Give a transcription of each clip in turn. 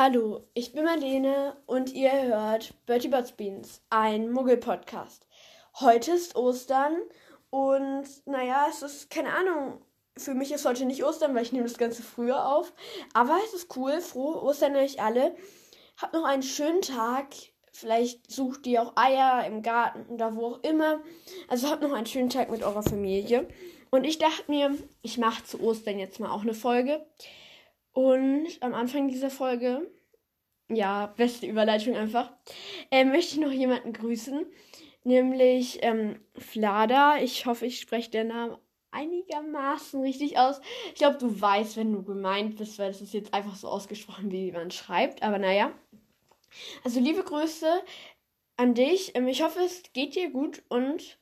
Hallo, ich bin Marlene und ihr hört Bertie Bots Beans, ein Muggel-Podcast. Heute ist Ostern und naja, es ist keine Ahnung. Für mich ist heute nicht Ostern, weil ich nehme das Ganze früher auf. Aber es ist cool. Frohe Ostern euch alle. Habt noch einen schönen Tag. Vielleicht sucht ihr auch Eier im Garten oder wo auch immer. Also habt noch einen schönen Tag mit eurer Familie. Und ich dachte mir, ich mache zu Ostern jetzt mal auch eine Folge. Und am Anfang dieser Folge, ja, beste Überleitung einfach, äh, möchte ich noch jemanden grüßen, nämlich ähm, Flada. Ich hoffe, ich spreche den Namen einigermaßen richtig aus. Ich glaube, du weißt, wenn du gemeint bist, weil das ist jetzt einfach so ausgesprochen, wie man schreibt. Aber naja. Also liebe Grüße an dich. Ähm, ich hoffe, es geht dir gut und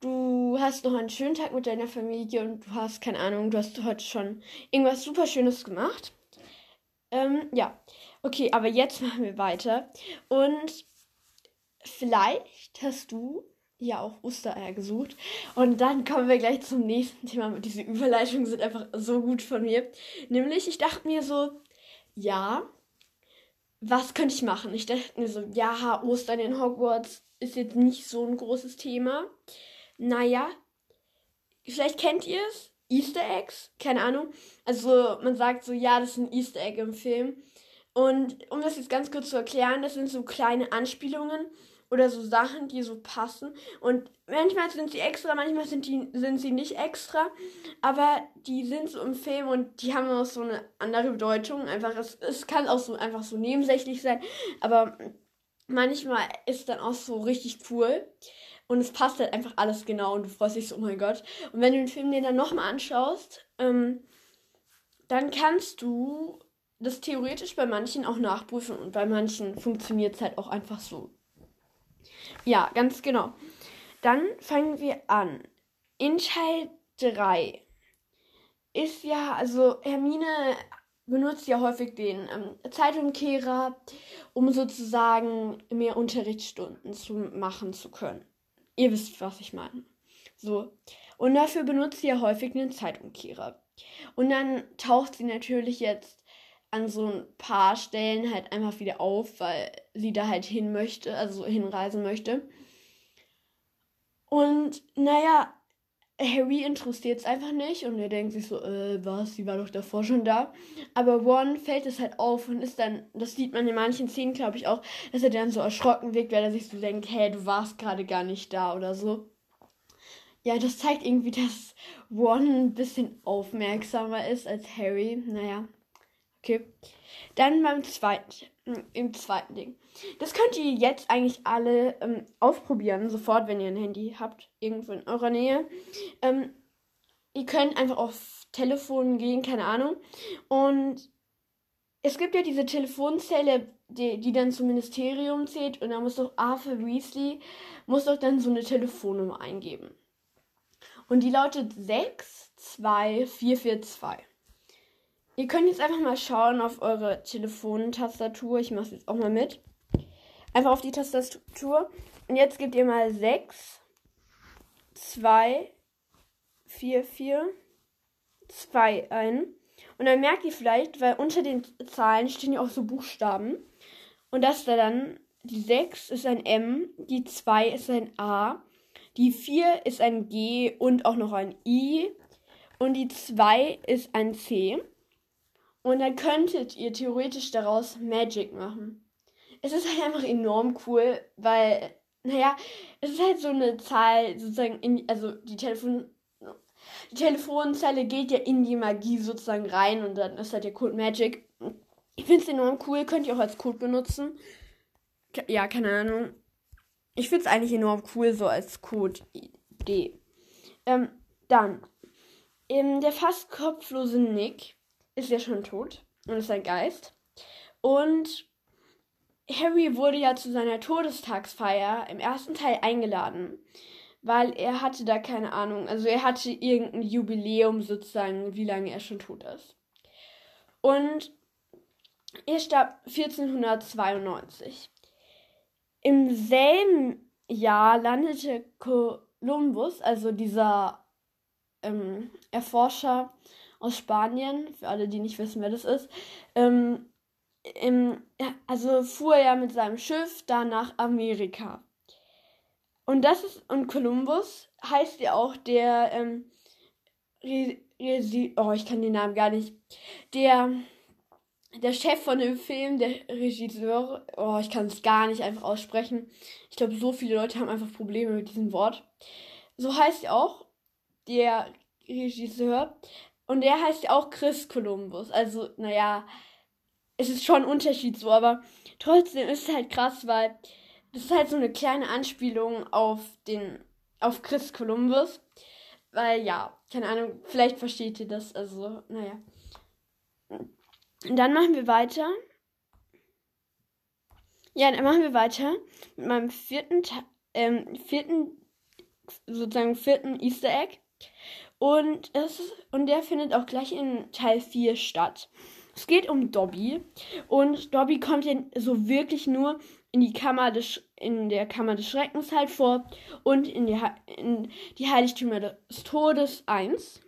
du hast noch einen schönen Tag mit deiner Familie und du hast, keine Ahnung, du hast heute schon irgendwas super Schönes gemacht. Ähm, ja, okay, aber jetzt machen wir weiter. Und vielleicht hast du ja auch Ostereier gesucht. Und dann kommen wir gleich zum nächsten Thema. Diese Überleitungen sind einfach so gut von mir. Nämlich, ich dachte mir so, ja, was könnte ich machen? Ich dachte mir so, ja, Ostern in Hogwarts ist jetzt nicht so ein großes Thema naja, vielleicht kennt ihr es. Easter Eggs, keine Ahnung. Also man sagt so, ja, das ist ein Easter Egg im Film. Und um das jetzt ganz kurz zu erklären, das sind so kleine Anspielungen oder so Sachen, die so passen. Und manchmal sind sie extra, manchmal sind, die, sind sie nicht extra. Aber die sind so im Film und die haben auch so eine andere Bedeutung. Einfach, es, es kann auch so einfach so nebensächlich sein. Aber manchmal ist dann auch so richtig cool. Und es passt halt einfach alles genau und du freust dich so, oh mein Gott. Und wenn du den Film dir dann nochmal anschaust, ähm, dann kannst du das theoretisch bei manchen auch nachprüfen und bei manchen funktioniert es halt auch einfach so. Ja, ganz genau. Dann fangen wir an. In Teil 3 ist ja, also Hermine benutzt ja häufig den ähm, Zeitumkehrer, um sozusagen mehr Unterrichtsstunden zu machen zu können. Ihr wisst, was ich meine. So. Und dafür benutzt sie ja häufig einen Zeitumkehrer. Und dann taucht sie natürlich jetzt an so ein paar Stellen halt einfach wieder auf, weil sie da halt hin möchte, also hinreisen möchte. Und naja, Harry interessiert es einfach nicht und er denkt sich so, äh, was, sie war doch davor schon da. Aber Ron fällt es halt auf und ist dann, das sieht man in manchen Szenen, glaube ich, auch, dass er dann so erschrocken wirkt, weil er sich so denkt, hey, du warst gerade gar nicht da oder so. Ja, das zeigt irgendwie, dass Ron ein bisschen aufmerksamer ist als Harry. Naja, okay. Dann beim zweiten, im zweiten Ding. Das könnt ihr jetzt eigentlich alle ähm, ausprobieren, sofort, wenn ihr ein Handy habt, irgendwo in eurer Nähe. Ähm, ihr könnt einfach auf Telefon gehen, keine Ahnung. Und es gibt ja diese Telefonzelle, die, die dann zum Ministerium zählt. Und da muss doch Arthur Weasley, muss doch dann so eine Telefonnummer eingeben. Und die lautet 62442. Ihr könnt jetzt einfach mal schauen auf eure Telefontastatur. Ich mache es jetzt auch mal mit. Einfach auf die Tastatur. Und jetzt gebt ihr mal 6, 2, 4, 4, 2 ein. Und dann merkt ihr vielleicht, weil unter den Zahlen stehen ja auch so Buchstaben. Und das da dann, die 6 ist ein M, die 2 ist ein A, die 4 ist ein G und auch noch ein I. Und die 2 ist ein C. Und dann könntet ihr theoretisch daraus Magic machen. Es ist halt einfach enorm cool, weil, naja, es ist halt so eine Zahl, sozusagen, in, also die Telefon, die Telefonzelle geht ja in die Magie sozusagen rein und dann ist halt der Code Magic. Ich finde es enorm cool, könnt ihr auch als Code benutzen. Ja, keine Ahnung. Ich finde es eigentlich enorm cool, so als Code-Idee. Ähm, dann, ähm, der fast kopflose Nick ist ja schon tot und ist ein Geist. Und Harry wurde ja zu seiner Todestagsfeier im ersten Teil eingeladen, weil er hatte da keine Ahnung, also er hatte irgendein Jubiläum sozusagen, wie lange er schon tot ist. Und er starb 1492. Im selben Jahr landete Kolumbus, also dieser ähm, Erforscher aus Spanien, für alle, die nicht wissen, wer das ist, ähm, im, also fuhr er mit seinem Schiff da nach Amerika. Und das ist, und Columbus heißt ja auch der, ähm, Resi oh, ich kann den Namen gar nicht, der, der Chef von dem Film, der Regisseur, oh, ich kann es gar nicht einfach aussprechen. Ich glaube, so viele Leute haben einfach Probleme mit diesem Wort. So heißt ja auch der Regisseur. Und der heißt ja auch Chris Columbus. Also, naja, es ist schon ein Unterschied so, aber trotzdem ist es halt krass, weil das ist halt so eine kleine Anspielung auf den, auf Chris Columbus. Weil ja, keine Ahnung, vielleicht versteht ihr das. Also, naja. Und dann machen wir weiter. Ja, dann machen wir weiter mit meinem vierten, ähm, vierten, sozusagen vierten Easter Egg. Und, es, und der findet auch gleich in Teil 4 statt. Es geht um Dobby. Und Dobby kommt ja so wirklich nur in die Kammer des, in der Kammer des Schreckens halt vor und in die, in die Heiligtümer des Todes 1.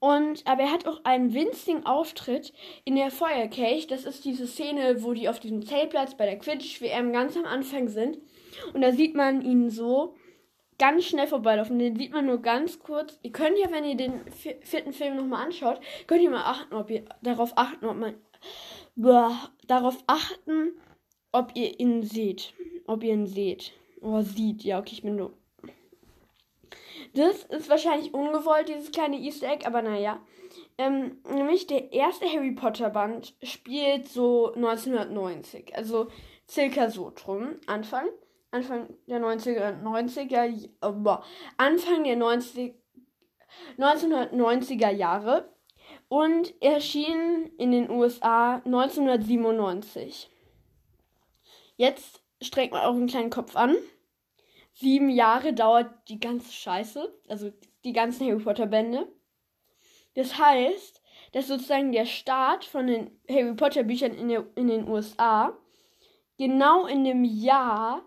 Und aber er hat auch einen winzigen Auftritt in der Feuerkelch. Das ist diese Szene, wo die auf diesem Zeltplatz bei der Quidditch-WM ganz am Anfang sind. Und da sieht man ihn so ganz schnell vorbeilaufen. Den sieht man nur ganz kurz. Ihr könnt ja, wenn ihr den vierten Film nochmal anschaut, könnt ihr mal achten, ob ihr darauf achten, ob man boah, darauf achten, ob ihr ihn seht. Ob ihr ihn seht. Oh, sieht. Ja, okay, ich bin nur. Das ist wahrscheinlich ungewollt, dieses kleine Easter Egg, aber naja. Ähm, nämlich der erste Harry Potter Band spielt so 1990. Also circa so drum. Anfang. Anfang der 90er, 90er, äh, Anfang der 90, 1990er Jahre und erschien in den USA 1997. Jetzt strengt man auch einen kleinen Kopf an. Sieben Jahre dauert die ganze Scheiße, also die ganzen Harry Potter Bände. Das heißt, dass sozusagen der Start von den Harry Potter Büchern in, der, in den USA genau in dem Jahr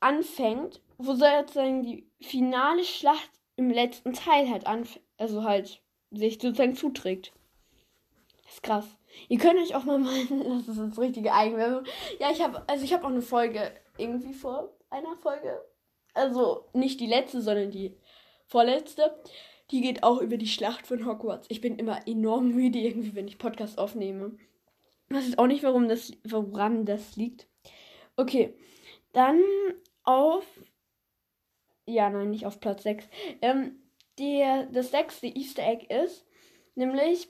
anfängt, wo sozusagen die finale Schlacht im letzten Teil halt anfängt, also halt sich sozusagen zuträgt. Das ist krass. Ihr könnt euch auch mal meinen, das ist das richtige Eigenwerbung. Ja, ich habe also ich habe auch eine Folge irgendwie vor einer Folge, also nicht die letzte, sondern die vorletzte. Die geht auch über die Schlacht von Hogwarts. Ich bin immer enorm müde irgendwie, wenn ich Podcast aufnehme. Ich weiß auch nicht, warum das, woran das liegt. Okay, dann auf. Ja, nein, nicht auf Platz 6. Ähm, der, das sechste Easter Egg ist, nämlich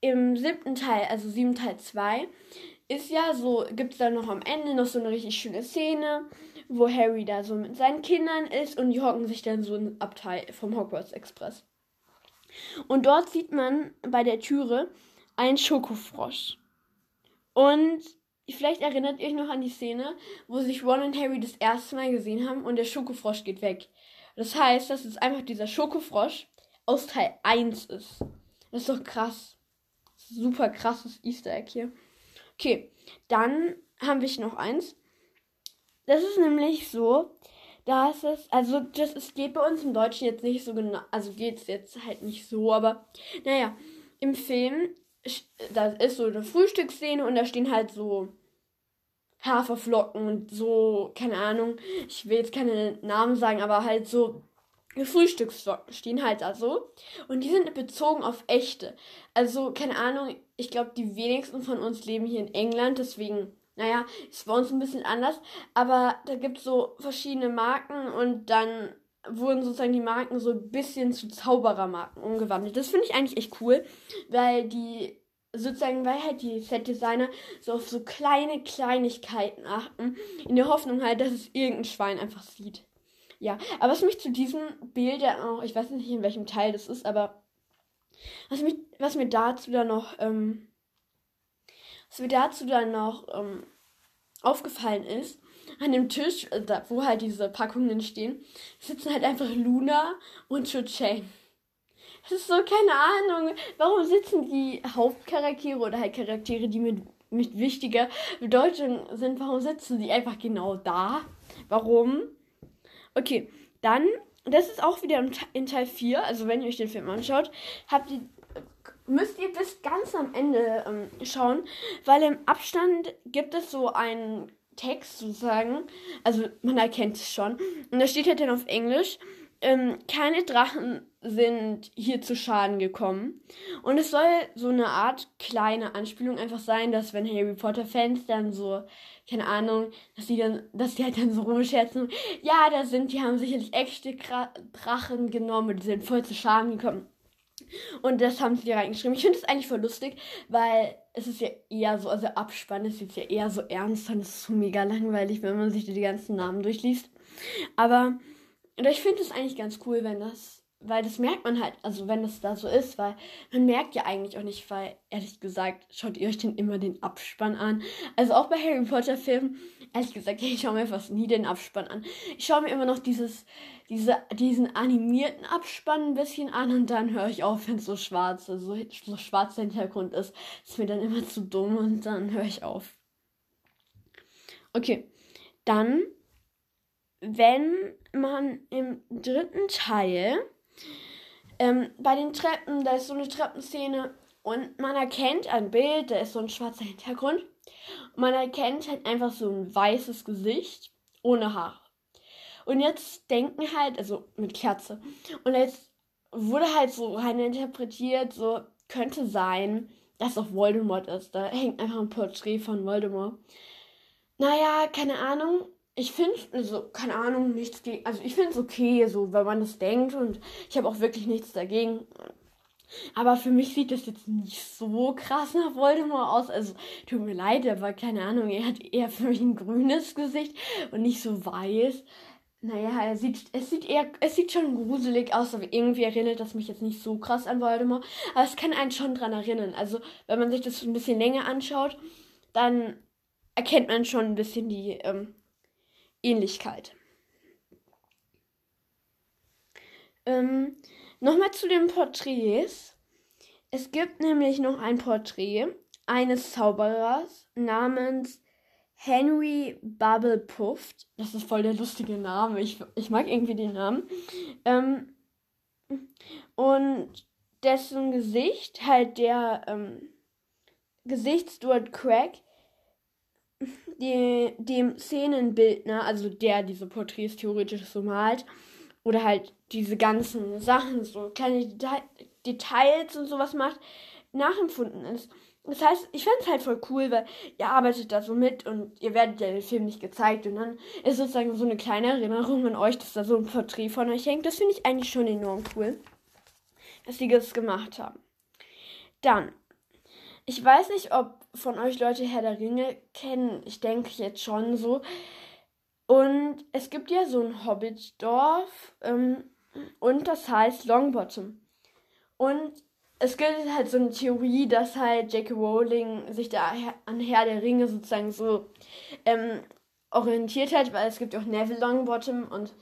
im siebten Teil, also sieben Teil 2, ist ja so, gibt es da noch am Ende noch so eine richtig schöne Szene, wo Harry da so mit seinen Kindern ist und die hocken sich dann so im Abteil vom Hogwarts Express. Und dort sieht man bei der Türe einen Schokofrosch. Und Vielleicht erinnert ihr euch noch an die Szene, wo sich Ron und Harry das erste Mal gesehen haben und der Schokofrosch geht weg. Das heißt, dass es einfach dieser Schokofrosch aus Teil 1 ist. Das ist doch krass. Super krasses Easter Egg hier. Okay, dann haben wir noch eins. Das ist nämlich so, dass es, also das ist, geht bei uns im Deutschen jetzt nicht so genau, also geht es jetzt halt nicht so, aber naja, im Film, da ist so eine Frühstücksszene und da stehen halt so Haferflocken und so, keine Ahnung, ich will jetzt keine Namen sagen, aber halt so Frühstücksflocken stehen halt da so. Und die sind bezogen auf echte. Also, keine Ahnung, ich glaube, die wenigsten von uns leben hier in England, deswegen, naja, ist bei uns ein bisschen anders. Aber da gibt es so verschiedene Marken und dann wurden sozusagen die Marken so ein bisschen zu Zauberermarken umgewandelt. Das finde ich eigentlich echt cool, weil die sozusagen, weil halt die Set-Designer so auf so kleine Kleinigkeiten achten, in der Hoffnung halt, dass es irgendein Schwein einfach sieht. Ja, aber was mich zu diesem Bild ja auch, ich weiß nicht in welchem Teil das ist, aber was, mich, was mir dazu dann noch, ähm, was mir dazu dann noch ähm, aufgefallen ist, an dem Tisch, äh, wo halt diese Packungen stehen, sitzen halt einfach Luna und Cho Chang. Das ist so, keine Ahnung. Warum sitzen die Hauptcharaktere oder halt Charaktere, die mit, mit wichtiger Bedeutung sind, warum sitzen die einfach genau da? Warum? Okay, dann, das ist auch wieder in Teil 4, also wenn ihr euch den Film anschaut, habt ihr, müsst ihr bis ganz am Ende ähm, schauen, weil im Abstand gibt es so einen Text sozusagen, also man erkennt es schon, und da steht halt dann auf Englisch, ähm, keine Drachen sind hier zu Schaden gekommen. Und es soll so eine Art kleine Anspielung einfach sein, dass wenn Harry Potter Fans dann so, keine Ahnung, dass die dann, dass die halt dann so rumscherzen, ja, da sind, die haben sicherlich echte Drachen genommen und die sind voll zu Schaden gekommen. Und das haben sie reingeschrieben. Ich finde es eigentlich voll lustig, weil es ist ja eher so, also Abspann ist jetzt ja eher so ernst und es ist so mega langweilig, wenn man sich die ganzen Namen durchliest. Aber ich finde es eigentlich ganz cool, wenn das weil das merkt man halt, also wenn das da so ist, weil man merkt ja eigentlich auch nicht, weil ehrlich gesagt, schaut ihr euch denn immer den Abspann an. Also auch bei Harry Potter Filmen, ehrlich gesagt, ich schaue mir fast nie den Abspann an. Ich schaue mir immer noch dieses, diese, diesen animierten Abspann ein bisschen an und dann höre ich auf, wenn es so schwarz, also so schwarzer Hintergrund ist. Ist mir dann immer zu dumm und dann höre ich auf. Okay, dann, wenn man im dritten Teil ähm, bei den Treppen, da ist so eine Treppenszene und man erkennt ein Bild, da ist so ein schwarzer Hintergrund. Man erkennt halt einfach so ein weißes Gesicht ohne Haare. Und jetzt denken halt, also mit Kerze. Und jetzt wurde halt so rein interpretiert, so könnte sein, dass auch Voldemort ist. Da hängt einfach ein Porträt von Voldemort. Naja, keine Ahnung ich finde, also, keine Ahnung, nichts gegen. Also, ich finde es okay, so, wenn man das denkt und ich habe auch wirklich nichts dagegen. Aber für mich sieht das jetzt nicht so krass nach Voldemort aus. Also, tut mir leid, aber keine Ahnung, er hat eher für mich ein grünes Gesicht und nicht so weiß. Naja, er sieht, es sieht eher, es sieht schon gruselig aus, aber irgendwie erinnert das mich jetzt nicht so krass an Voldemort. Aber es kann einen schon dran erinnern. Also, wenn man sich das ein bisschen länger anschaut, dann erkennt man schon ein bisschen die, ähm, Ähnlichkeit. Ähm, Nochmal zu den Porträts. Es gibt nämlich noch ein Porträt eines Zauberers namens Henry Bubblepuft. Das ist voll der lustige Name. Ich, ich mag irgendwie den Namen. Ähm, und dessen Gesicht, halt der ähm, Gesichtsstuart Craig, die, dem Szenenbildner, also der diese Porträts theoretisch so malt, oder halt diese ganzen Sachen, so kleine Deta Details und sowas macht, nachempfunden ist. Das heißt, ich fände es halt voll cool, weil ihr arbeitet da so mit und ihr werdet ja den Film nicht gezeigt und dann ist sozusagen so eine kleine Erinnerung an euch, dass da so ein Porträt von euch hängt. Das finde ich eigentlich schon enorm cool, dass die das gemacht haben. Dann, ich weiß nicht, ob von euch Leute Herr der Ringe kennen. Ich denke jetzt schon so. Und es gibt ja so ein Hobbitdorf ähm, und das heißt Longbottom. Und es gibt halt so eine Theorie, dass halt J.K. Rowling sich da an Herr der Ringe sozusagen so ähm, orientiert hat, weil es gibt auch Neville Longbottom und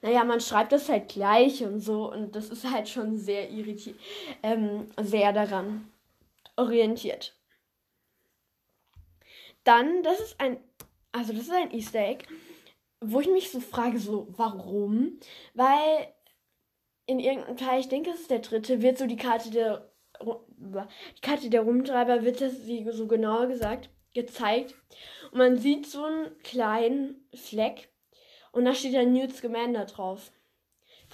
naja, man schreibt das halt gleich und so und das ist halt schon sehr irritiert, ähm, sehr daran orientiert. Dann, das ist ein, also das ist ein Easter Egg, wo ich mich so frage, so, warum? Weil in irgendeinem Teil, ich denke, es ist der dritte, wird so die Karte der, die Karte der Rumtreiber, wird das so genauer gesagt, gezeigt. Und man sieht so einen kleinen Fleck und da steht dann Newt Scamander drauf.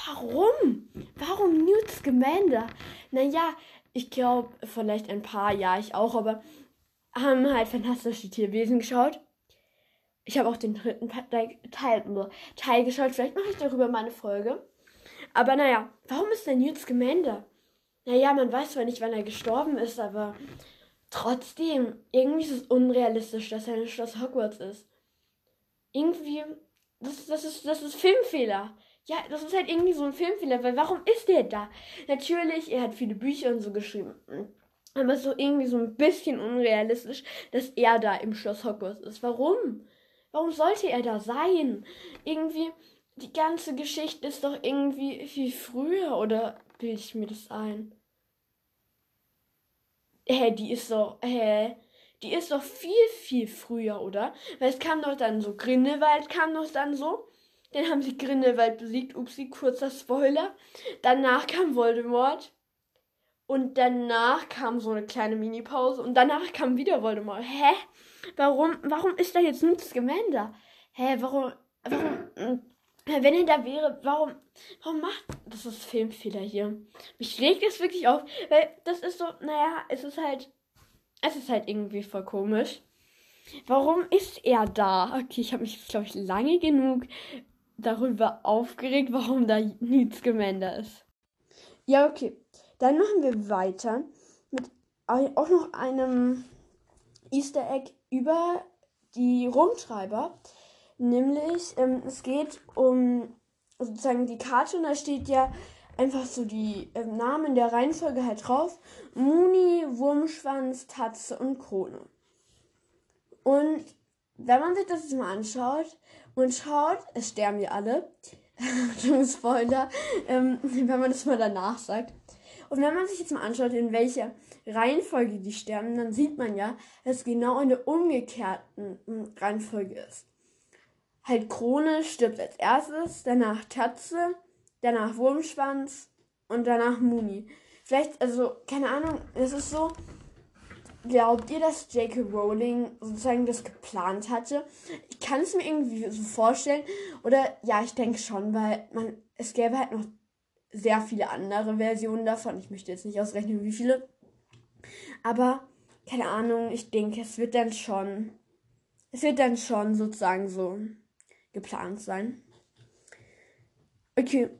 Warum? Warum Newt Scamander? Naja, ich glaube, vielleicht ein paar, ja, ich auch, aber haben halt fantastische Tierwesen geschaut. Ich habe auch den dritten Teil, Teil, Teil geschaut. Vielleicht mache ich darüber mal eine Folge. Aber naja, warum ist der Newt Scamander? Naja, man weiß zwar nicht, wann er gestorben ist, aber trotzdem, irgendwie ist es unrealistisch, dass er in Schloss Hogwarts ist. Irgendwie, das, das, ist, das ist Filmfehler. Ja, das ist halt irgendwie so ein Filmfehler, weil warum ist der da? Natürlich, er hat viele Bücher und so geschrieben. Aber so irgendwie so ein bisschen unrealistisch, dass er da im Schloss Hogwarts ist. Warum? Warum sollte er da sein? Irgendwie, die ganze Geschichte ist doch irgendwie viel früher, oder bilde ich mir das ein? Hä, die ist doch, hä? Die ist doch viel, viel früher, oder? Weil es kam doch dann so, Grindelwald kam doch dann so. Dann haben sie Grindelwald besiegt. Upsi, kurzer Spoiler. Danach kam Voldemort. Und danach kam so eine kleine Mini-Pause und danach kam wieder Voldemort. Hä? Warum, warum ist da jetzt Newt Scamander? Hä, warum, warum, wenn er da wäre, warum, warum macht, das ist Filmfehler hier. Mich regt es wirklich auf, weil das ist so, naja, es ist halt, es ist halt irgendwie voll komisch. Warum ist er da? Okay, ich habe mich, glaube ich, lange genug darüber aufgeregt, warum da Newt Scamander ist. Ja, okay. Dann machen wir weiter mit auch noch einem Easter Egg über die Rumtreiber. Nämlich, ähm, es geht um sozusagen die Karte und da steht ja einfach so die ähm, Namen der Reihenfolge halt drauf. Muni, Wurmschwanz, Tatze und Krone. Und wenn man sich das jetzt mal anschaut und schaut, es sterben ja alle. Spoiler, ähm, wenn man das mal danach sagt. Und wenn man sich jetzt mal anschaut, in welcher Reihenfolge die sterben, dann sieht man ja, dass es genau in der umgekehrten hm, Reihenfolge ist. Halt Krone stirbt als erstes, danach Tatze, danach Wurmschwanz und danach Muni. Vielleicht, also, keine Ahnung, es ist so, glaubt ihr, dass J.K. Rowling sozusagen das geplant hatte? Ich kann es mir irgendwie so vorstellen. Oder ja, ich denke schon, weil man, es gäbe halt noch sehr viele andere Versionen davon. Ich möchte jetzt nicht ausrechnen, wie viele. Aber keine Ahnung, ich denke, es wird dann schon. Es wird dann schon sozusagen so geplant sein. Okay,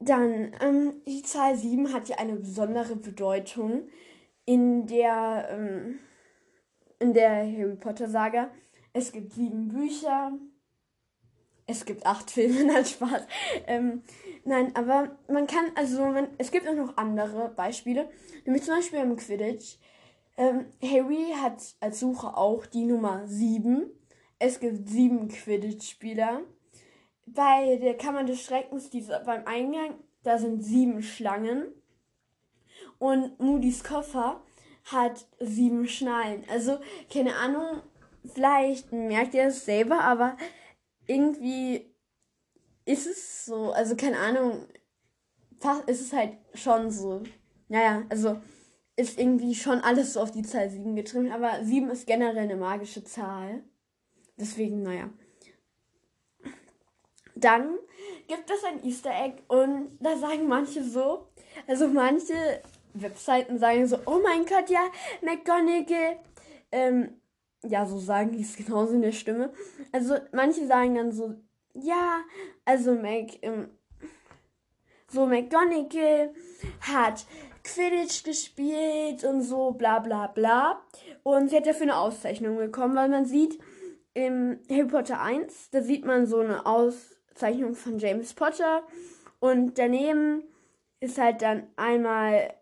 dann, ähm, die Zahl 7 hat ja eine besondere Bedeutung in der, ähm, in der Harry Potter Saga. Es gibt sieben Bücher, es gibt acht Filme, nein, Spaß. Ähm, nein, aber man kann, also man, es gibt auch noch andere Beispiele. Nämlich zum Beispiel im Quidditch. Ähm, Harry hat als Suche auch die Nummer 7. Es gibt sieben Quidditch-Spieler. Bei der Kammer des Schreckens, diese, beim Eingang, da sind sieben Schlangen. Und Moody's Koffer hat sieben Schnallen. Also, keine Ahnung, vielleicht merkt ihr es selber, aber irgendwie ist es so, also keine Ahnung, ist es halt schon so. Naja, also ist irgendwie schon alles so auf die Zahl 7 getrimmt, aber 7 ist generell eine magische Zahl. Deswegen, naja. Dann gibt es ein Easter Egg und da sagen manche so, also manche Webseiten sagen so, oh mein Gott, ja, McGonagall ähm, ja, so sagen die es genauso in der Stimme. Also manche sagen dann so, ja, also Mac, ähm, so McGonagall hat Quidditch gespielt und so bla bla bla. Und sie hat dafür eine Auszeichnung bekommen, weil man sieht im Harry Potter 1, da sieht man so eine Auszeichnung von James Potter und daneben ist halt dann einmal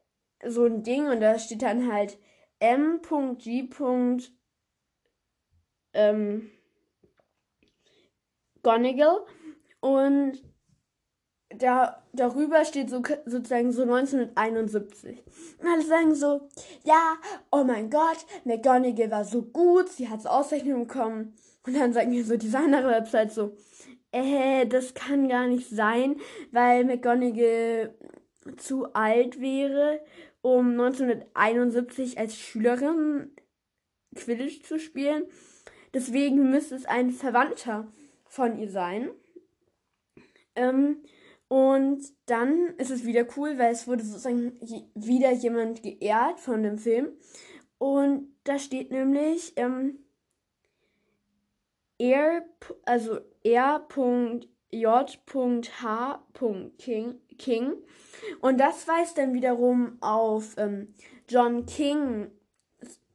so ein Ding und da steht dann halt M.G ähm, Gonigal und da, darüber steht so sozusagen so 1971. Und alle sagen so, ja, oh mein Gott, McGonagall war so gut, sie hat Auszeichnung bekommen. Und dann sagen wir so diese andere Website so, äh, das kann gar nicht sein, weil McGonagall zu alt wäre, um 1971 als Schülerin Quidditch zu spielen. Deswegen müsste es ein Verwandter von ihr sein. Ähm, und dann ist es wieder cool, weil es wurde sozusagen wieder jemand geehrt von dem Film. Und da steht nämlich ähm, er, also R.J.H. King. Und das weist dann wiederum auf ähm, John King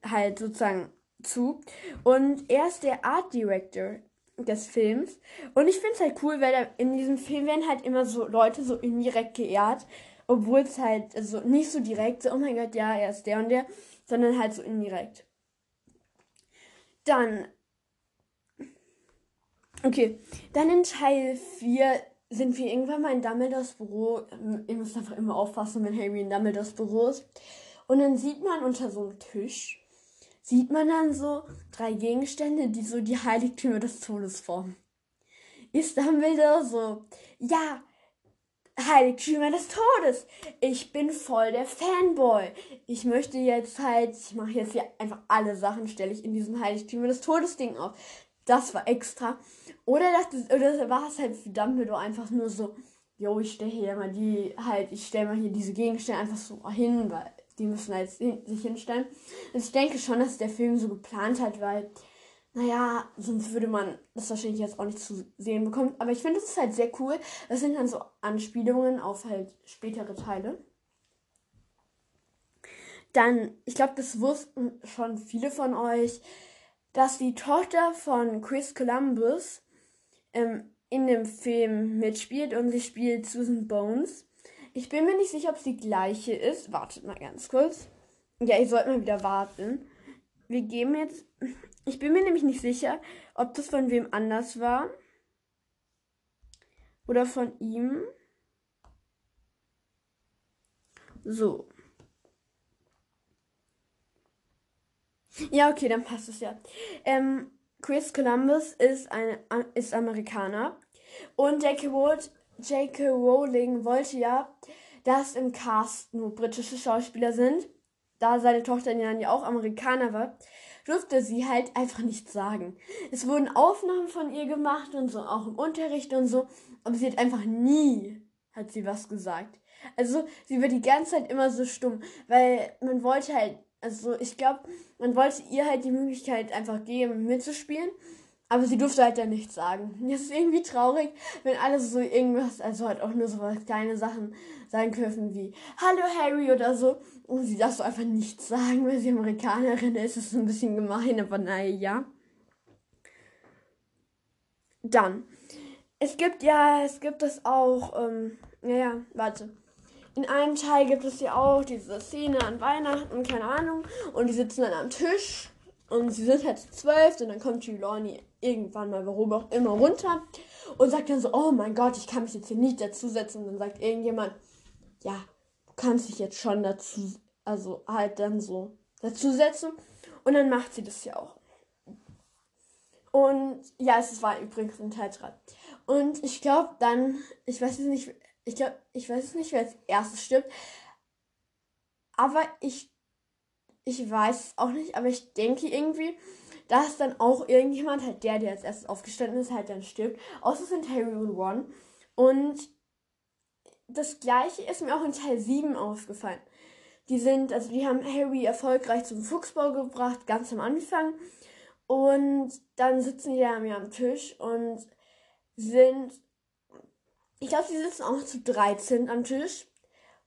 halt sozusagen zu. Und er ist der Art Director des Films. Und ich finde es halt cool, weil in diesem Film werden halt immer so Leute so indirekt geehrt. Obwohl es halt also nicht so direkt so, oh mein Gott, ja, er ist der und der, sondern halt so indirekt. Dann. Okay, dann in Teil 4 sind wir irgendwann mal in Dumbledores Büro. Ihr müsst einfach immer aufpassen, wenn Harry in Dumbledores Büro ist. Und dann sieht man unter so einem Tisch sieht man dann so drei Gegenstände, die so die Heiligtümer des Todes formen. Ist Dumbledore so, ja, Heiligtümer des Todes. Ich bin voll der Fanboy. Ich möchte jetzt halt, ich mache jetzt hier einfach alle Sachen, stelle ich in diesem Heiligtümer des Todes Ding auf. Das war extra. Oder, das, oder war es halt für Dumbledore einfach nur so, jo, ich stelle hier mal die, halt, ich stelle mal hier diese Gegenstände einfach so hin, weil die müssen halt sich hinstellen. Also ich denke schon, dass der Film so geplant hat, weil naja, sonst würde man das wahrscheinlich jetzt auch nicht zu sehen bekommen. Aber ich finde, das ist halt sehr cool. Das sind dann so Anspielungen auf halt spätere Teile. Dann, ich glaube, das wussten schon viele von euch, dass die Tochter von Chris Columbus ähm, in dem Film mitspielt und sie spielt Susan Bones. Ich bin mir nicht sicher, ob es die gleiche ist. Wartet mal ganz kurz. Ja, ihr sollt mal wieder warten. Wir geben jetzt ich bin mir nämlich nicht sicher, ob das von wem anders war. Oder von ihm. So. Ja, okay, dann passt es ja. Ähm, Chris Columbus ist, ein, ist Amerikaner. Und J.K. Rowling wollte ja, dass im Cast nur britische Schauspieler sind. Da seine Tochter ja auch Amerikaner war durfte sie halt einfach nichts sagen. Es wurden Aufnahmen von ihr gemacht und so, auch im Unterricht und so, aber sie hat einfach nie, hat sie was gesagt. Also sie war die ganze Zeit immer so stumm, weil man wollte halt, also ich glaube, man wollte ihr halt die Möglichkeit einfach geben, mitzuspielen. Aber sie durfte halt dann nichts sagen. Das ist irgendwie traurig, wenn alles so irgendwas, also halt auch nur so kleine Sachen sagen dürfen wie Hallo Harry oder so. Und sie darf so einfach nichts sagen, weil sie Amerikanerin ist. Das ist ein bisschen gemein, aber naja. Dann. Es gibt ja, es gibt es auch, ähm, naja, warte. In einem Teil gibt es ja auch diese Szene an Weihnachten, keine Ahnung. Und die sitzen dann am Tisch. Und sie sind halt zwölf. Und dann kommt Trelawney irgendwann mal, warum auch immer, runter. Und sagt dann so, oh mein Gott, ich kann mich jetzt hier nicht dazusetzen. Und dann sagt irgendjemand, ja, du kannst dich jetzt schon dazu, also halt dann so dazusetzen. Und dann macht sie das ja auch. Und ja, es war übrigens ein Teil 3. Und ich glaube dann, ich weiß es nicht, ich glaube, ich weiß es nicht, wer als erstes stirbt. Aber ich, ich weiß auch nicht, aber ich denke irgendwie, dass dann auch irgendjemand, halt der, der als erstes aufgestanden ist, halt dann stirbt. Außer sind Harry und Ron. Und das gleiche ist mir auch in Teil 7 aufgefallen. Die sind, also die haben Harry erfolgreich zum Fuchsbau gebracht, ganz am Anfang. Und dann sitzen die da mir am Tisch und sind, ich glaube, sie sitzen auch zu 13 am Tisch.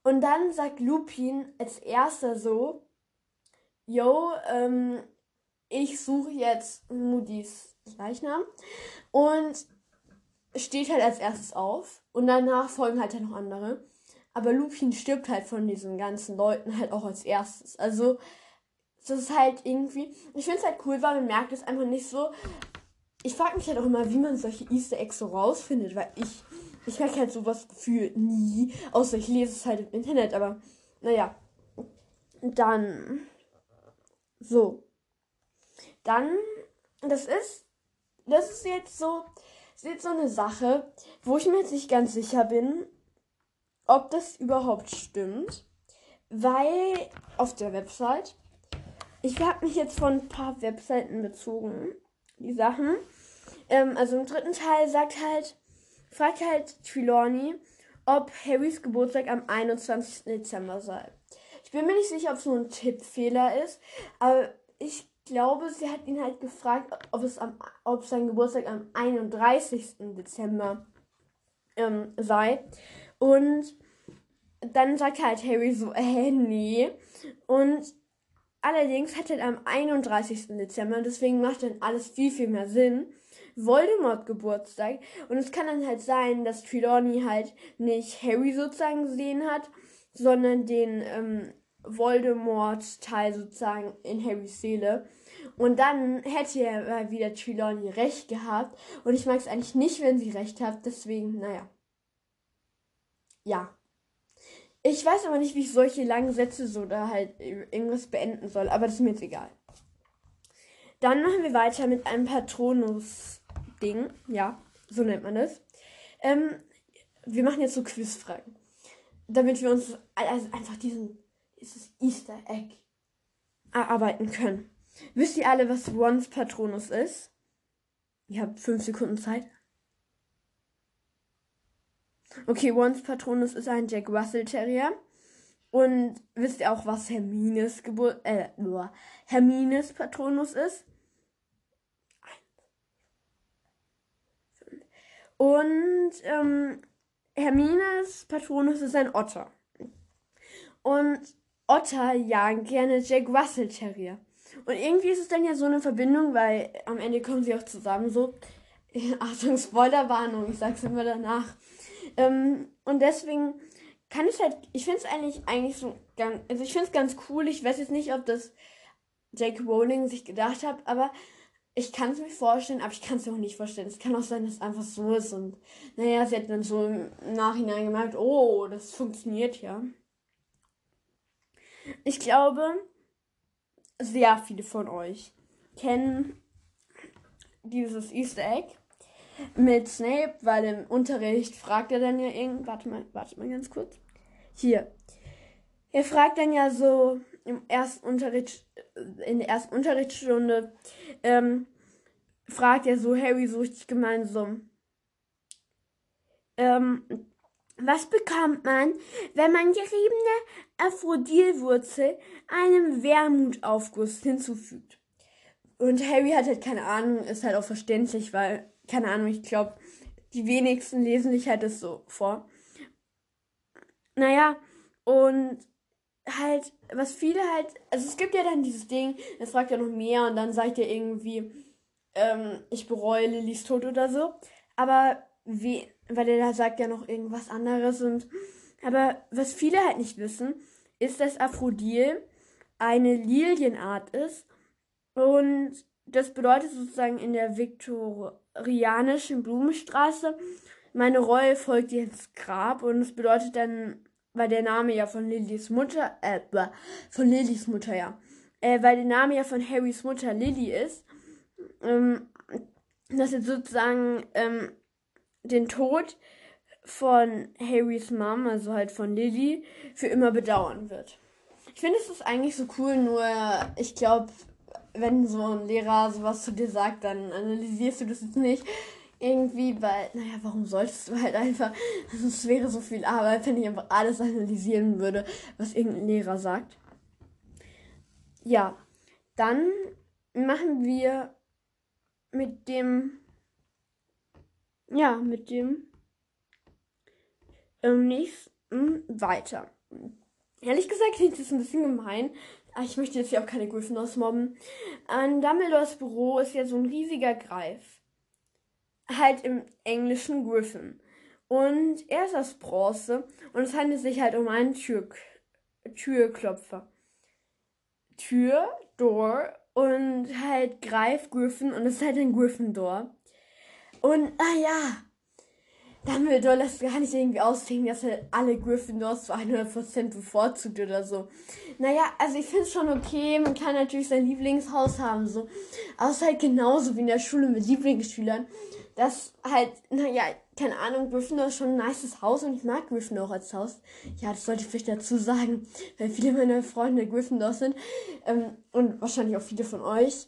Und dann sagt Lupin als erster so, yo, ähm, ich suche jetzt Moody's Leichnam. Und steht halt als erstes auf und danach folgen halt, halt noch andere. Aber Lupin stirbt halt von diesen ganzen Leuten halt auch als erstes. Also, das ist halt irgendwie. Ich finde es halt cool, weil man merkt es einfach nicht so. Ich frage mich halt auch immer, wie man solche Easter Eggs so rausfindet, weil ich. Ich merke halt sowas Gefühl nie. Außer ich lese es halt im Internet, aber naja. Dann. So. Dann. Das ist. Das ist jetzt so ist jetzt so eine Sache, wo ich mir jetzt nicht ganz sicher bin, ob das überhaupt stimmt. Weil auf der Website, ich habe mich jetzt von ein paar Webseiten bezogen, die Sachen. Ähm, also im dritten Teil sagt halt, fragt halt Trelawney, ob Harrys Geburtstag am 21. Dezember sei. Ich bin mir nicht sicher, ob es nur ein Tippfehler ist, aber ich glaube, sie hat ihn halt gefragt, ob es am, ob sein Geburtstag am 31. Dezember ähm, sei. Und dann sagt halt Harry so, äh, nee. Und allerdings hat er am 31. Dezember, deswegen macht dann alles viel, viel mehr Sinn. Voldemort Geburtstag. Und es kann dann halt sein, dass Trelawney halt nicht Harry sozusagen gesehen hat, sondern den ähm, Voldemort-Teil sozusagen in Harrys Seele. Und dann hätte ja mal wieder Trelawney recht gehabt. Und ich mag es eigentlich nicht, wenn sie recht hat. Deswegen, naja. Ja. Ich weiß aber nicht, wie ich solche langen Sätze so da halt irgendwas beenden soll. Aber das ist mir jetzt egal. Dann machen wir weiter mit einem Patronus-Ding. Ja, so nennt man es. Ähm, wir machen jetzt so Quizfragen. Damit wir uns also einfach diesen dieses Easter Egg erarbeiten können. Wisst ihr alle, was Rons Patronus ist? Ihr habt fünf Sekunden Zeit. Okay, Rons Patronus ist ein Jack Russell Terrier. Und wisst ihr auch, was Hermines Geburt, äh, Hermines Patronus ist? Und ähm, Hermines Patronus ist ein Otter. Und Otter jagen gerne Jack Russell Terrier. Und irgendwie ist es dann ja so eine Verbindung, weil am Ende kommen sie auch zusammen so. Achtung, Spoilerwarnung, ich sag's immer danach. Ähm, und deswegen kann ich halt, ich finde es eigentlich, eigentlich so ganz, also ich finde es ganz cool. Ich weiß jetzt nicht, ob das Jake Rowling sich gedacht hat, aber ich kann es mir vorstellen, aber ich kann es mir auch nicht vorstellen. Es kann auch sein, dass es einfach so ist und naja, sie hat dann so im Nachhinein gemerkt, oh, das funktioniert ja. Ich glaube, sehr viele von euch kennen dieses Easter Egg mit Snape, weil im Unterricht fragt er dann ja irgend, warte mal, warte mal ganz kurz. Hier. Er fragt dann ja so im ersten Unterricht, in der ersten Unterrichtsstunde, ähm, fragt er so Harry so richtig gemeinsam. Ähm, was bekommt man, wenn man geriebene Aphrodilwurzel einem Wermutaufguss hinzufügt? Und Harry hat halt keine Ahnung, ist halt auch verständlich, weil, keine Ahnung, ich glaube, die wenigsten lesen sich halt das so vor. Naja, und halt, was viele halt, also es gibt ja dann dieses Ding, es fragt ja noch mehr und dann sagt er irgendwie, ähm, ich bereue Lillys Tod oder so. Aber wie, weil er da sagt ja noch irgendwas anderes und aber was viele halt nicht wissen, ist, dass Aphrodil eine Lilienart ist und das bedeutet sozusagen in der viktorianischen Blumenstraße, meine Reue folgt dir ins Grab und es bedeutet dann, weil der Name ja von Lillys Mutter, äh, von Lillys Mutter, ja, äh, weil der Name ja von Harrys Mutter Lily ist, ähm, dass jetzt sozusagen ähm, den Tod von Harrys Mom, also halt von Lily, für immer bedauern wird. Ich finde es ist eigentlich so cool, nur ich glaube, wenn so ein Lehrer sowas zu dir sagt, dann analysierst du das jetzt nicht irgendwie, weil, naja, warum solltest du halt einfach, also es wäre so viel Arbeit, wenn ich einfach alles analysieren würde, was irgendein Lehrer sagt. Ja, dann machen wir mit dem ja, mit dem ähm, nächsten weiter. Ehrlich gesagt klingt das ein bisschen gemein. Aber ich möchte jetzt hier auch keine Gryffindors mobben. An Dumbledores Büro ist ja so ein riesiger Greif. Halt im englischen Griffin. Und er ist aus Bronze und es handelt sich halt um einen Tür Türklopfer. Tür, Door und halt Greif, Griffin und es ist halt ein Gryffindor. Und, ah ja, Dumbledore lässt gar nicht irgendwie aushängen, dass er alle Gryffindors zu 100% bevorzugt oder so. Naja, also ich finde es schon okay, man kann natürlich sein Lieblingshaus haben, so. Aber es ist halt genauso wie in der Schule mit Lieblingsschülern. Das halt, naja, keine Ahnung, Gryffindor ist schon ein nices Haus und ich mag Gryffindor als Haus. Ja, das sollte ich vielleicht dazu sagen, weil viele meiner Freunde Gryffindor sind. Ähm, und wahrscheinlich auch viele von euch.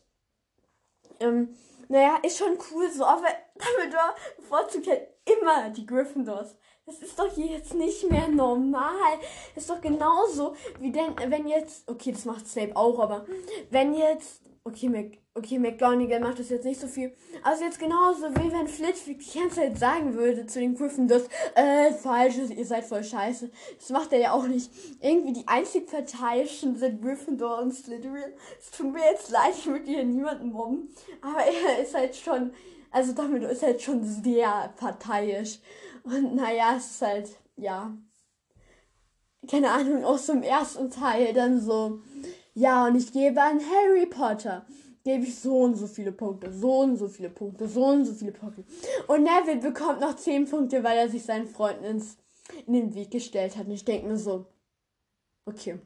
Ähm, naja, ist schon cool so, aber Dumbledore bevorzugt halt immer die Gryffindors. Das ist doch jetzt nicht mehr normal. Das ist doch genauso wie denn, wenn jetzt, okay, das macht Snape auch, aber wenn jetzt okay, Mac, okay, McGonagall macht das jetzt nicht so viel. Also jetzt genauso wie wenn Flitwick die ganze Zeit sagen würde zu den Gryffindors, äh, falsch, ihr seid voll scheiße. Das macht er ja auch nicht. Irgendwie die einzig Parteiischen sind Gryffindor und Slytherin. Es tut mir jetzt leid, ich würde hier niemanden mobben. Aber er ist halt schon, also damit ist halt schon sehr parteiisch. Und naja, es ist halt, ja. Keine Ahnung, auch so im ersten Teil dann so ja, und ich gebe an Harry Potter. Gebe ich so und so viele Punkte, so und so viele Punkte, so und so viele Punkte. Und Neville bekommt noch 10 Punkte, weil er sich seinen Freunden ins, in den Weg gestellt hat. Und ich denke mir so, okay.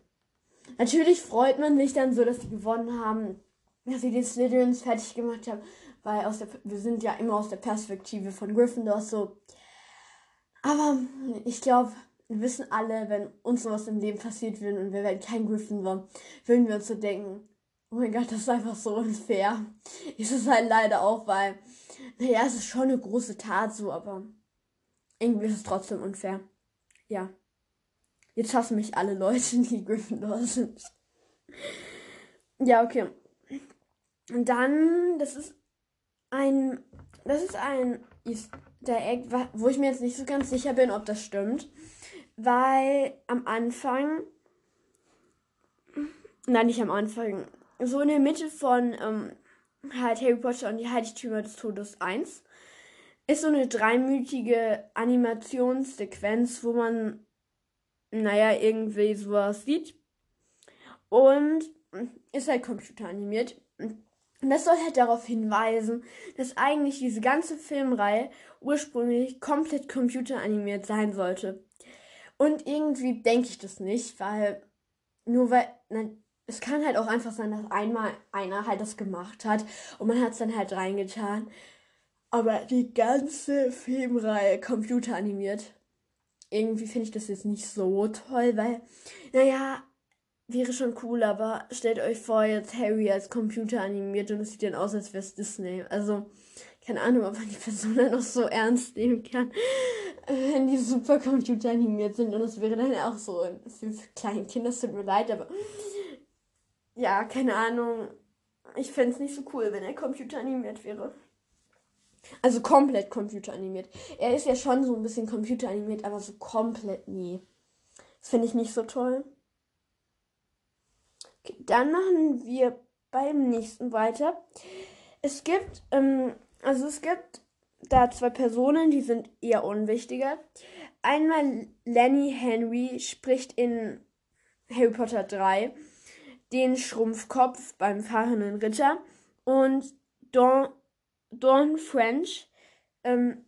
Natürlich freut man sich dann so, dass sie gewonnen haben, dass sie die Slytherins fertig gemacht haben, weil aus der, wir sind ja immer aus der Perspektive von Gryffindor so. Aber ich glaube, wir wissen alle, wenn uns sowas im Leben passiert würde und wir wären kein Gryffindor, würden wir uns so denken, oh mein Gott, das ist einfach so unfair. Ist es halt leider auch, weil, naja, es ist schon eine große Tat so, aber irgendwie ist es trotzdem unfair. Ja. Jetzt hassen mich alle Leute, die Gryffindor sind. Ja, okay. Und dann, das ist ein, das ist ein Easter Egg, wo ich mir jetzt nicht so ganz sicher bin, ob das stimmt. Weil am Anfang, nein, nicht am Anfang, so in der Mitte von ähm, halt Harry Potter und die Heiligtümer des Todes 1 ist so eine dreimütige Animationssequenz, wo man, naja, irgendwie sowas sieht. Und ist halt computeranimiert. Und das soll halt darauf hinweisen, dass eigentlich diese ganze Filmreihe ursprünglich komplett computeranimiert sein sollte. Und irgendwie denke ich das nicht, weil nur weil, nein, es kann halt auch einfach sein, dass einmal einer halt das gemacht hat und man hat es dann halt reingetan. Aber die ganze Filmreihe computeranimiert. Irgendwie finde ich das jetzt nicht so toll, weil, naja, wäre schon cool, aber stellt euch vor, jetzt Harry als Computer animiert und es sieht dann aus, als wäre es Disney. Also, keine Ahnung, ob man die Person dann noch so ernst nehmen kann, wenn die super Computer animiert sind. Und das wäre dann auch so für kleine Kinder, es tut mir leid, aber ja, keine Ahnung. Ich fände es nicht so cool, wenn er Computer animiert wäre. Also komplett computeranimiert. Er ist ja schon so ein bisschen computeranimiert, aber so komplett nie. Das finde ich nicht so toll. Okay, dann machen wir beim nächsten weiter. Es gibt, ähm, also es gibt da zwei Personen, die sind eher unwichtiger. Einmal Lenny Henry spricht in Harry Potter 3 den Schrumpfkopf beim fahrenden Ritter und Dawn, Dawn French ähm,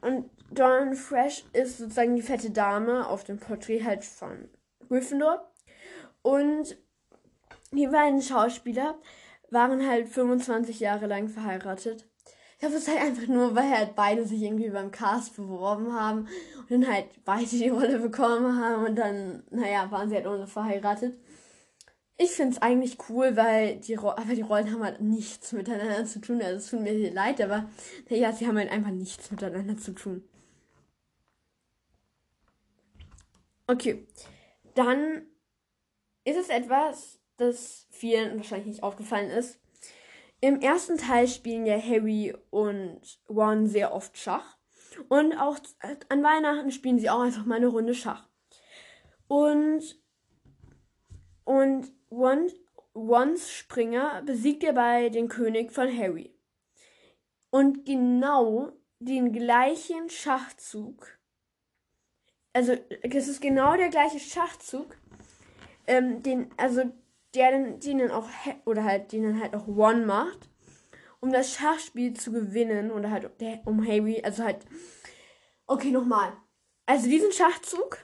und Dawn Fresh ist sozusagen die fette Dame auf dem Porträt halt von Gryffindor und die beiden Schauspieler waren halt 25 Jahre lang verheiratet. Glaube, es ist halt einfach nur, weil halt beide sich irgendwie beim Cast beworben haben und dann halt beide die Rolle bekommen haben und dann, naja, waren sie halt ohne verheiratet. Ich finde es eigentlich cool, weil die, Ro aber die Rollen haben halt nichts miteinander zu tun. Also es tut mir leid, aber naja, sie haben halt einfach nichts miteinander zu tun. Okay, dann ist es etwas, das vielen wahrscheinlich nicht aufgefallen ist. Im ersten Teil spielen ja Harry und Ron sehr oft Schach. Und auch an Weihnachten spielen sie auch einfach mal eine Runde Schach. Und, und Ron, Rons Springer besiegt er bei den König von Harry. Und genau den gleichen Schachzug, also es ist genau der gleiche Schachzug, ähm, den, also der den dann auch, oder halt, den dann halt auch One macht, um das Schachspiel zu gewinnen, oder halt um Harry, also halt, okay, nochmal. Also diesen Schachzug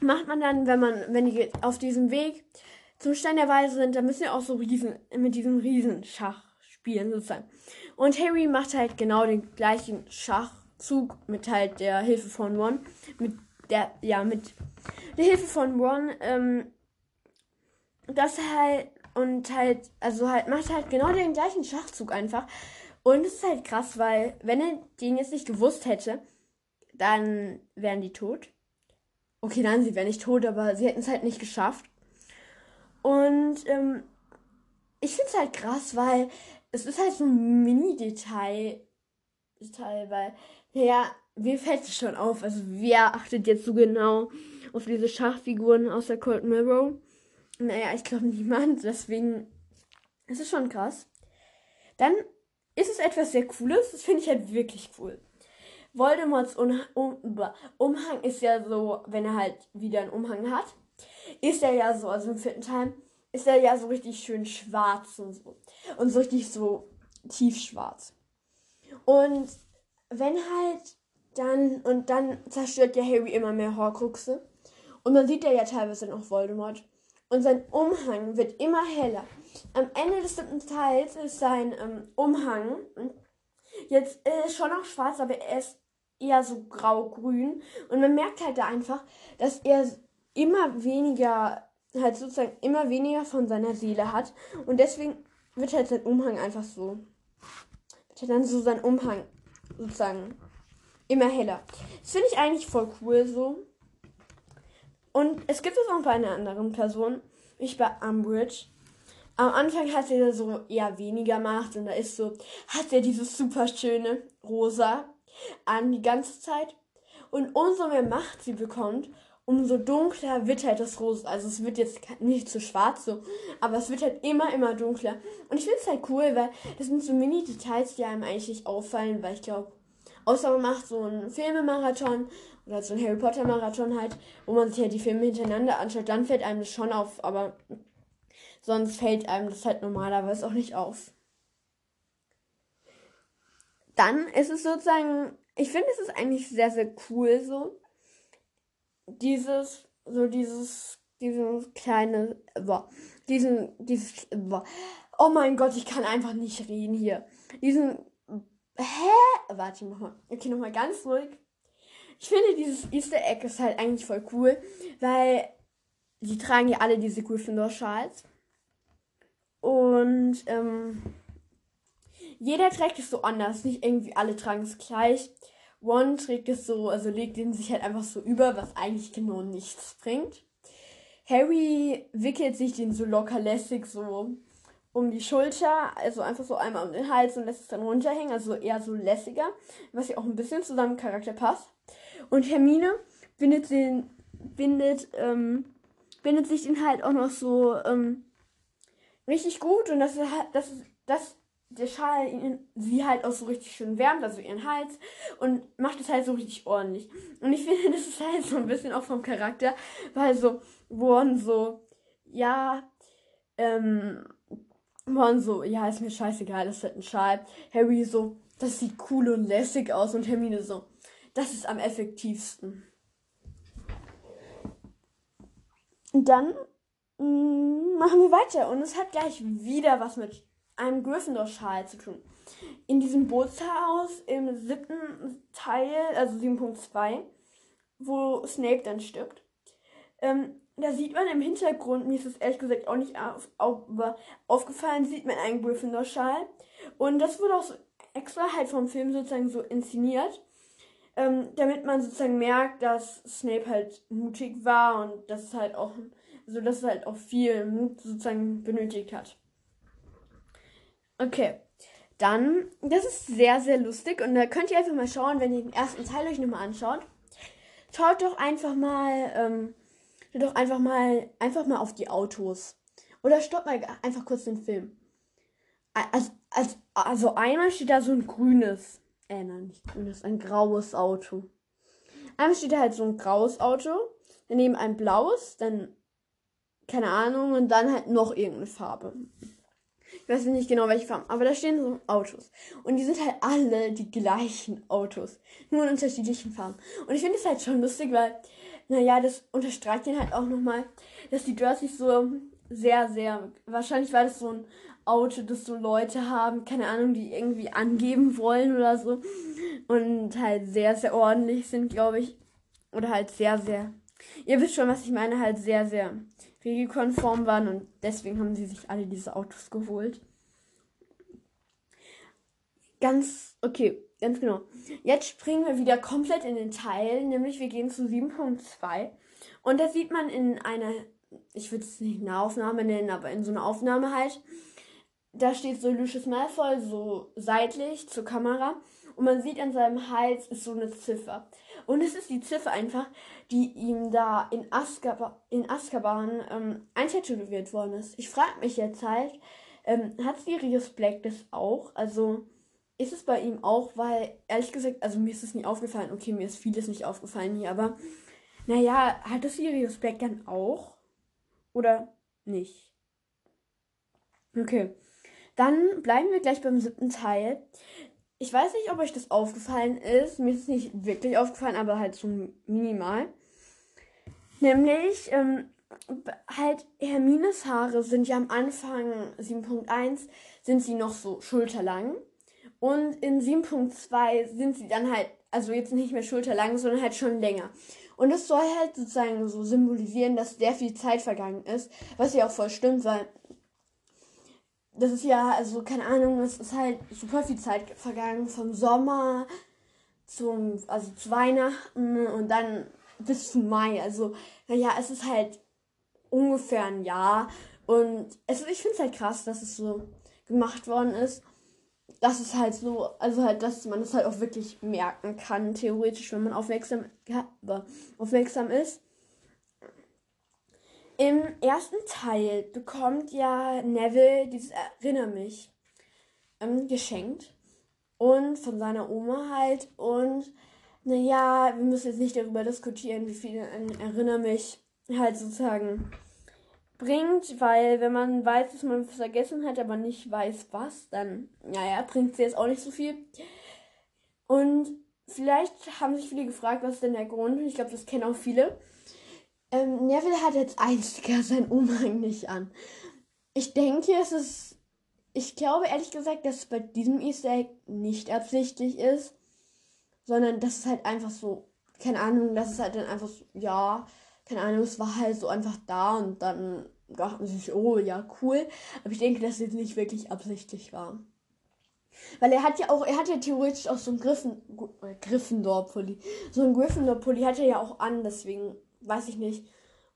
macht man dann, wenn man, wenn die auf diesem Weg zum Stein der Weise sind, dann müssen wir auch so Riesen, mit diesem Riesenschach spielen, sozusagen. Und Harry macht halt genau den gleichen Schachzug mit halt der Hilfe von One, mit der, ja, mit der Hilfe von One, ähm, das halt und halt, also halt macht halt genau den gleichen Schachzug einfach. Und es ist halt krass, weil wenn er den jetzt nicht gewusst hätte, dann wären die tot. Okay, nein, sie wären nicht tot, aber sie hätten es halt nicht geschafft. Und ähm, ich finde es halt krass, weil es ist halt so ein Mini-Detail, Detail, weil, naja, mir fällt es schon auf. Also wer achtet jetzt so genau auf diese Schachfiguren aus der Cold Mirror? Naja, ich glaube niemand. Deswegen ist es schon krass. Dann ist es etwas sehr Cooles. Das finde ich halt wirklich cool. Voldemorts um Umhang ist ja so, wenn er halt wieder einen Umhang hat, ist er ja so, also im vierten Teil, ist er ja so richtig schön schwarz und so. Und so richtig so tiefschwarz. Und wenn halt dann, und dann zerstört ja Harry immer mehr Horcruxe. Und man sieht ja ja teilweise noch Voldemort und sein Umhang wird immer heller. Am Ende des siebten Teils ist sein ähm, Umhang jetzt äh, schon noch schwarz, aber er ist eher so grau-grün. Und man merkt halt da einfach, dass er immer weniger, halt sozusagen immer weniger von seiner Seele hat. Und deswegen wird halt sein Umhang einfach so, wird halt dann so sein Umhang sozusagen immer heller. Das finde ich eigentlich voll cool so. Und es gibt es auch bei einer anderen Person, ich bei Umbridge. Am Anfang hat sie so eher weniger Macht und da ist so, hat er dieses super schöne Rosa an die ganze Zeit. Und umso mehr Macht sie bekommt, umso dunkler wird halt das Rosa. Also es wird jetzt nicht zu schwarz so, aber es wird halt immer, immer dunkler. Und ich finde es halt cool, weil das sind so Mini-Details, die einem eigentlich nicht auffallen, weil ich glaube, außer man macht so einen Filmemarathon oder so einen Harry Potter Marathon halt, wo man sich halt die Filme hintereinander anschaut, dann fällt einem das schon auf, aber sonst fällt einem das halt normalerweise auch nicht auf. Dann ist es sozusagen, ich finde es ist eigentlich sehr, sehr cool so, dieses, so dieses, dieses kleine, boah, diesen, dieses, boah, oh mein Gott, ich kann einfach nicht reden hier. Diesen, hä? Warte mal, okay, nochmal ganz ruhig. Ich finde, dieses Easter Egg ist halt eigentlich voll cool, weil sie tragen ja alle diese Gryffindor-Schals. Und ähm, jeder trägt es so anders. Nicht irgendwie alle tragen es gleich. One trägt es so, also legt ihn sich halt einfach so über, was eigentlich genau nichts bringt. Harry wickelt sich den so locker lässig so um die Schulter, also einfach so einmal um den Hals und lässt es dann runterhängen, also eher so lässiger, was ja auch ein bisschen zu seinem Charakter passt. Und Hermine bindet den, bindet, ähm, bindet sich den halt auch noch so ähm, richtig gut und das ist halt, das das der Schal ihn, sie halt auch so richtig schön wärmt, also ihren Hals und macht es halt so richtig ordentlich. Und ich finde, das ist halt so ein bisschen auch vom Charakter, weil so Ron so, ja, ähm, Ron so, ja, ist mir scheißegal, das ist halt ein Schal. Harry so, das sieht cool und lässig aus und Hermine so, das ist am effektivsten. Und dann mh, mm, machen wir weiter und es hat gleich wieder was mit einem Gryffindor-Schal zu tun. In diesem Bootshaus im siebten Teil, also 7.2, wo Snape dann stirbt, ähm, da sieht man im Hintergrund, mir ist es ehrlich gesagt auch nicht auf, auf, aufgefallen, sieht man einen Gryffindor-Schal. Und das wurde auch so extra halt vom Film sozusagen so inszeniert, ähm, damit man sozusagen merkt, dass Snape halt mutig war und dass es halt auch, so dass es halt auch viel Mut sozusagen benötigt hat. Okay. Dann, das ist sehr, sehr lustig und da könnt ihr einfach mal schauen, wenn ihr den ersten Teil euch nochmal anschaut. Schaut doch einfach mal, ähm, schaut doch einfach mal, einfach mal auf die Autos. Oder stoppt mal einfach kurz den Film. Also, also, also einmal steht da so ein grünes, äh, nein, nicht grünes, ein graues Auto. Einmal steht da halt so ein graues Auto, daneben ein blaues, dann, keine Ahnung, und dann halt noch irgendeine Farbe. Ich weiß nicht genau, welche Farben, aber da stehen so Autos. Und die sind halt alle die gleichen Autos. Nur in unterschiedlichen Farben. Und ich finde es halt schon lustig, weil, naja, das unterstreicht den halt auch nochmal, dass die Dursleys so sehr, sehr, wahrscheinlich war das so ein Auto, das so Leute haben, keine Ahnung, die irgendwie angeben wollen oder so. Und halt sehr, sehr ordentlich sind, glaube ich. Oder halt sehr, sehr. Ihr wisst schon, was ich meine, halt sehr, sehr regelkonform waren und deswegen haben sie sich alle diese Autos geholt. Ganz, okay, ganz genau. Jetzt springen wir wieder komplett in den Teil, nämlich wir gehen zu 7.2 und da sieht man in einer, ich würde es nicht eine Aufnahme nennen, aber in so einer Aufnahme halt, da steht so Lucius Malfoy so seitlich zur Kamera und man sieht an seinem Hals ist so eine Ziffer. Und es ist die Ziffer einfach, die ihm da in, Azkaban, in Azkaban ähm, eintätowiert worden ist. Ich frage mich jetzt halt, ähm, hat Sirius Black das auch? Also ist es bei ihm auch, weil ehrlich gesagt, also mir ist es nie aufgefallen. Okay, mir ist vieles nicht aufgefallen hier, aber naja, hat das Sirius Black dann auch? Oder nicht? Okay. Dann bleiben wir gleich beim siebten Teil. Ich weiß nicht, ob euch das aufgefallen ist. Mir ist es nicht wirklich aufgefallen, aber halt so minimal. Nämlich, ähm, halt Hermines Haare sind ja am Anfang 7.1 sind sie noch so schulterlang. Und in 7.2 sind sie dann halt also jetzt nicht mehr schulterlang, sondern halt schon länger. Und das soll halt sozusagen so symbolisieren, dass sehr viel Zeit vergangen ist, was ja auch voll stimmt, weil das ist ja, also keine Ahnung, es ist halt super viel Zeit vergangen vom Sommer zum, also zu Weihnachten und dann bis zu Mai. Also, naja, es ist halt ungefähr ein Jahr. Und es, ich finde es halt krass, dass es so gemacht worden ist. Das ist halt so, also halt, dass man es halt auch wirklich merken kann, theoretisch, wenn man aufmerksam, aufmerksam ist. Im ersten Teil bekommt ja Neville dieses Erinner mich ähm, geschenkt. Und von seiner Oma halt. Und naja, wir müssen jetzt nicht darüber diskutieren, wie viel ein Erinner mich halt sozusagen bringt, weil wenn man weiß, dass man vergessen hat, aber nicht weiß was, dann, naja, bringt sie jetzt auch nicht so viel. Und vielleicht haben sich viele gefragt, was ist denn der Grund? Und ich glaube, das kennen auch viele. Ähm, Neville hat jetzt einziger sein Umhang nicht an. Ich denke, es ist. Ich glaube ehrlich gesagt, dass es bei diesem Easter Egg nicht absichtlich ist, sondern dass es halt einfach so, keine Ahnung, dass es halt dann einfach so, ja, keine Ahnung, es war halt so einfach da und dann dachten sie sich, oh ja, cool. Aber ich denke, dass es nicht wirklich absichtlich war. Weil er hat ja auch, er hat ja theoretisch auch so einen Griffen, äh, Gryffindor-Pulli. So einen Gryffindor-Pulli hat er ja auch an, deswegen weiß ich nicht,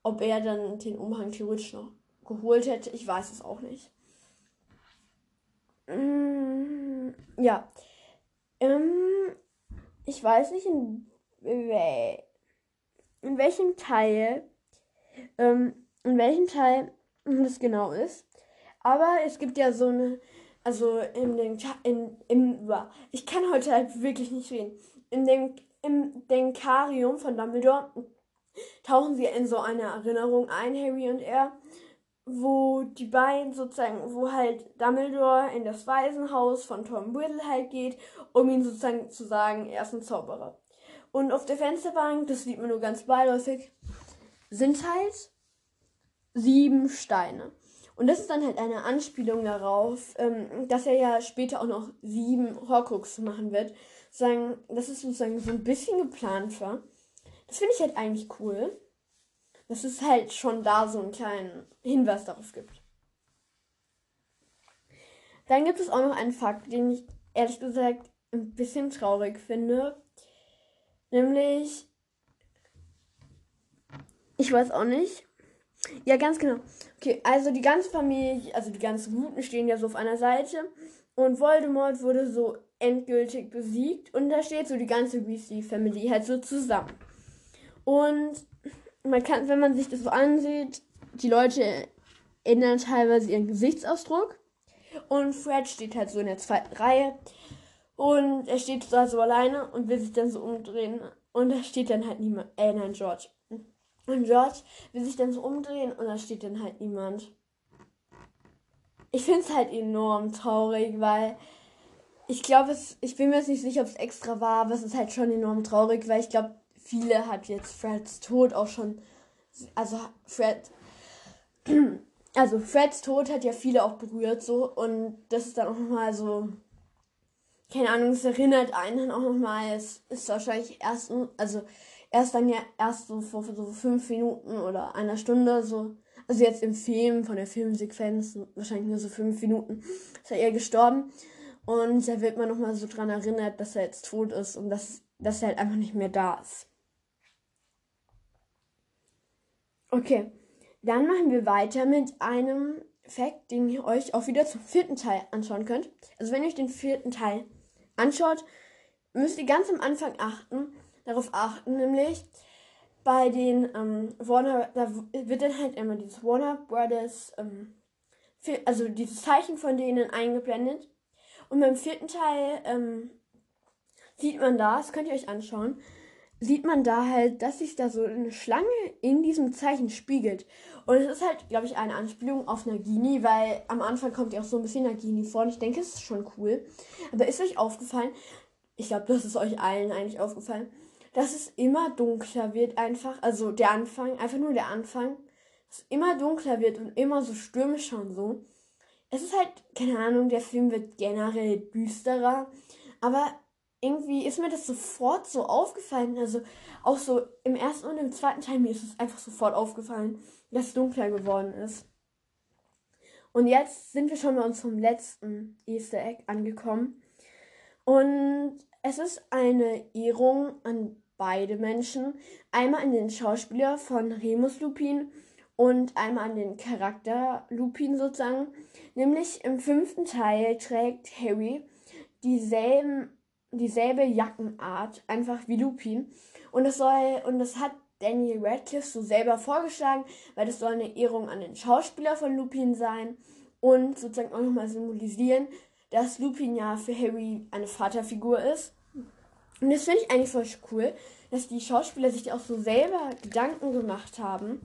ob er dann den Umhang theoretisch noch geholt hätte. Ich weiß es auch nicht. Mm, ja. Ähm, ich weiß nicht, in, in welchem Teil, ähm, in welchem Teil das genau ist. Aber es gibt ja so eine, also in dem, in, im, ich kann heute halt wirklich nicht reden. In dem, im Denkarium von Dumbledore tauchen sie in so eine Erinnerung ein, Harry und er, wo die beiden sozusagen, wo halt Dumbledore in das Waisenhaus von Tom Riddle halt geht, um ihm sozusagen zu sagen, er ist ein Zauberer. Und auf der Fensterbank, das sieht man nur ganz beiläufig, sind halt sieben Steine. Und das ist dann halt eine Anspielung darauf, ähm, dass er ja später auch noch sieben Horcrux machen wird. Sagen, dass es sozusagen so ein bisschen geplant war. Das finde ich halt eigentlich cool. Dass es halt schon da so einen kleinen Hinweis darauf gibt. Dann gibt es auch noch einen Fakt, den ich ehrlich gesagt ein bisschen traurig finde. Nämlich, ich weiß auch nicht. Ja, ganz genau. Okay, also die ganze Familie, also die ganzen Guten stehen ja so auf einer Seite. Und Voldemort wurde so endgültig besiegt. Und da steht so die ganze Weasley-Family halt so zusammen. Und man kann, wenn man sich das so ansieht, die Leute ändern teilweise ihren Gesichtsausdruck. Und Fred steht halt so in der zweiten Reihe. Und er steht da so alleine und will sich dann so umdrehen. Und da steht dann halt niemand. Äh, nein, George. Und George will sich dann so umdrehen und da steht dann halt niemand. Ich finde es halt enorm traurig, weil ich glaube, ich bin mir jetzt nicht sicher, ob es extra war, aber es ist halt schon enorm traurig, weil ich glaube, viele hat jetzt Freds Tod auch schon. Also Fred. Also Freds Tod hat ja viele auch berührt so und das ist dann auch nochmal so. Keine Ahnung, es erinnert einen dann auch nochmal. Es ist wahrscheinlich erst, also erst dann ja erst so vor so fünf Minuten oder einer Stunde so. Also jetzt im Film, von der Filmsequenz, wahrscheinlich nur so fünf Minuten, ist er eher gestorben. Und da wird man nochmal so dran erinnert, dass er jetzt tot ist und dass, dass er halt einfach nicht mehr da ist. Okay, dann machen wir weiter mit einem Fact, den ihr euch auch wieder zum vierten Teil anschauen könnt. Also wenn ihr euch den vierten Teil anschaut, müsst ihr ganz am Anfang achten, darauf achten, nämlich bei den ähm, Warner, da wird dann halt immer dieses Warner Brothers, ähm, also dieses Zeichen von denen eingeblendet. Und beim vierten Teil ähm, sieht man da, das könnt ihr euch anschauen, sieht man da halt, dass sich da so eine Schlange in diesem Zeichen spiegelt. Und es ist halt, glaube ich, eine Anspielung auf Nagini, weil am Anfang kommt ja auch so ein bisschen Nagini vor und ich denke, es ist schon cool. Aber ist euch aufgefallen, ich glaube, das ist euch allen eigentlich aufgefallen, dass es immer dunkler wird einfach, also der Anfang, einfach nur der Anfang, dass es immer dunkler wird und immer so stürmischer und so. Es ist halt, keine Ahnung, der Film wird generell düsterer, aber irgendwie ist mir das sofort so aufgefallen. Also auch so im ersten und im zweiten Teil mir ist es einfach sofort aufgefallen, dass es dunkler geworden ist. Und jetzt sind wir schon bei unserem letzten Easter Egg angekommen. Und es ist eine Ehrung an beide Menschen. Einmal an den Schauspieler von Remus Lupin und einmal an den Charakter Lupin sozusagen. Nämlich im fünften Teil trägt Harry dieselben dieselbe Jackenart, einfach wie Lupin. Und das soll, und das hat Daniel Radcliffe so selber vorgeschlagen, weil das soll eine Ehrung an den Schauspieler von Lupin sein und sozusagen auch nochmal symbolisieren, dass Lupin ja für Harry eine Vaterfigur ist. Und das finde ich eigentlich voll cool, dass die Schauspieler sich auch so selber Gedanken gemacht haben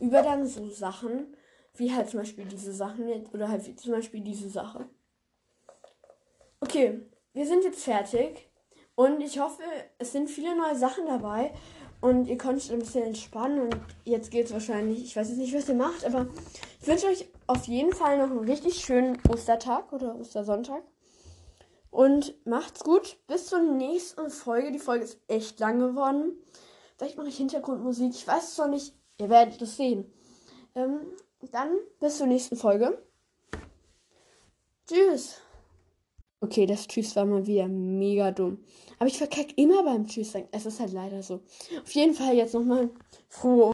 über dann so Sachen, wie halt zum Beispiel diese Sachen jetzt, oder halt wie zum Beispiel diese Sache. Okay, wir sind jetzt fertig und ich hoffe, es sind viele neue Sachen dabei und ihr konntet ein bisschen entspannen und jetzt geht es wahrscheinlich, ich weiß jetzt nicht, was ihr macht, aber ich wünsche euch auf jeden Fall noch einen richtig schönen Ostertag oder Ostersonntag. Und macht's gut. Bis zur nächsten Folge. Die Folge ist echt lang geworden. Vielleicht mache ich Hintergrundmusik. Ich weiß es noch nicht. Ihr werdet es sehen. Ähm, dann bis zur nächsten Folge. Tschüss. Okay, das Tschüss war mal wieder mega dumm. Aber ich verkacke immer beim Tschüss sagen. Es ist halt leider so. Auf jeden Fall jetzt nochmal frohe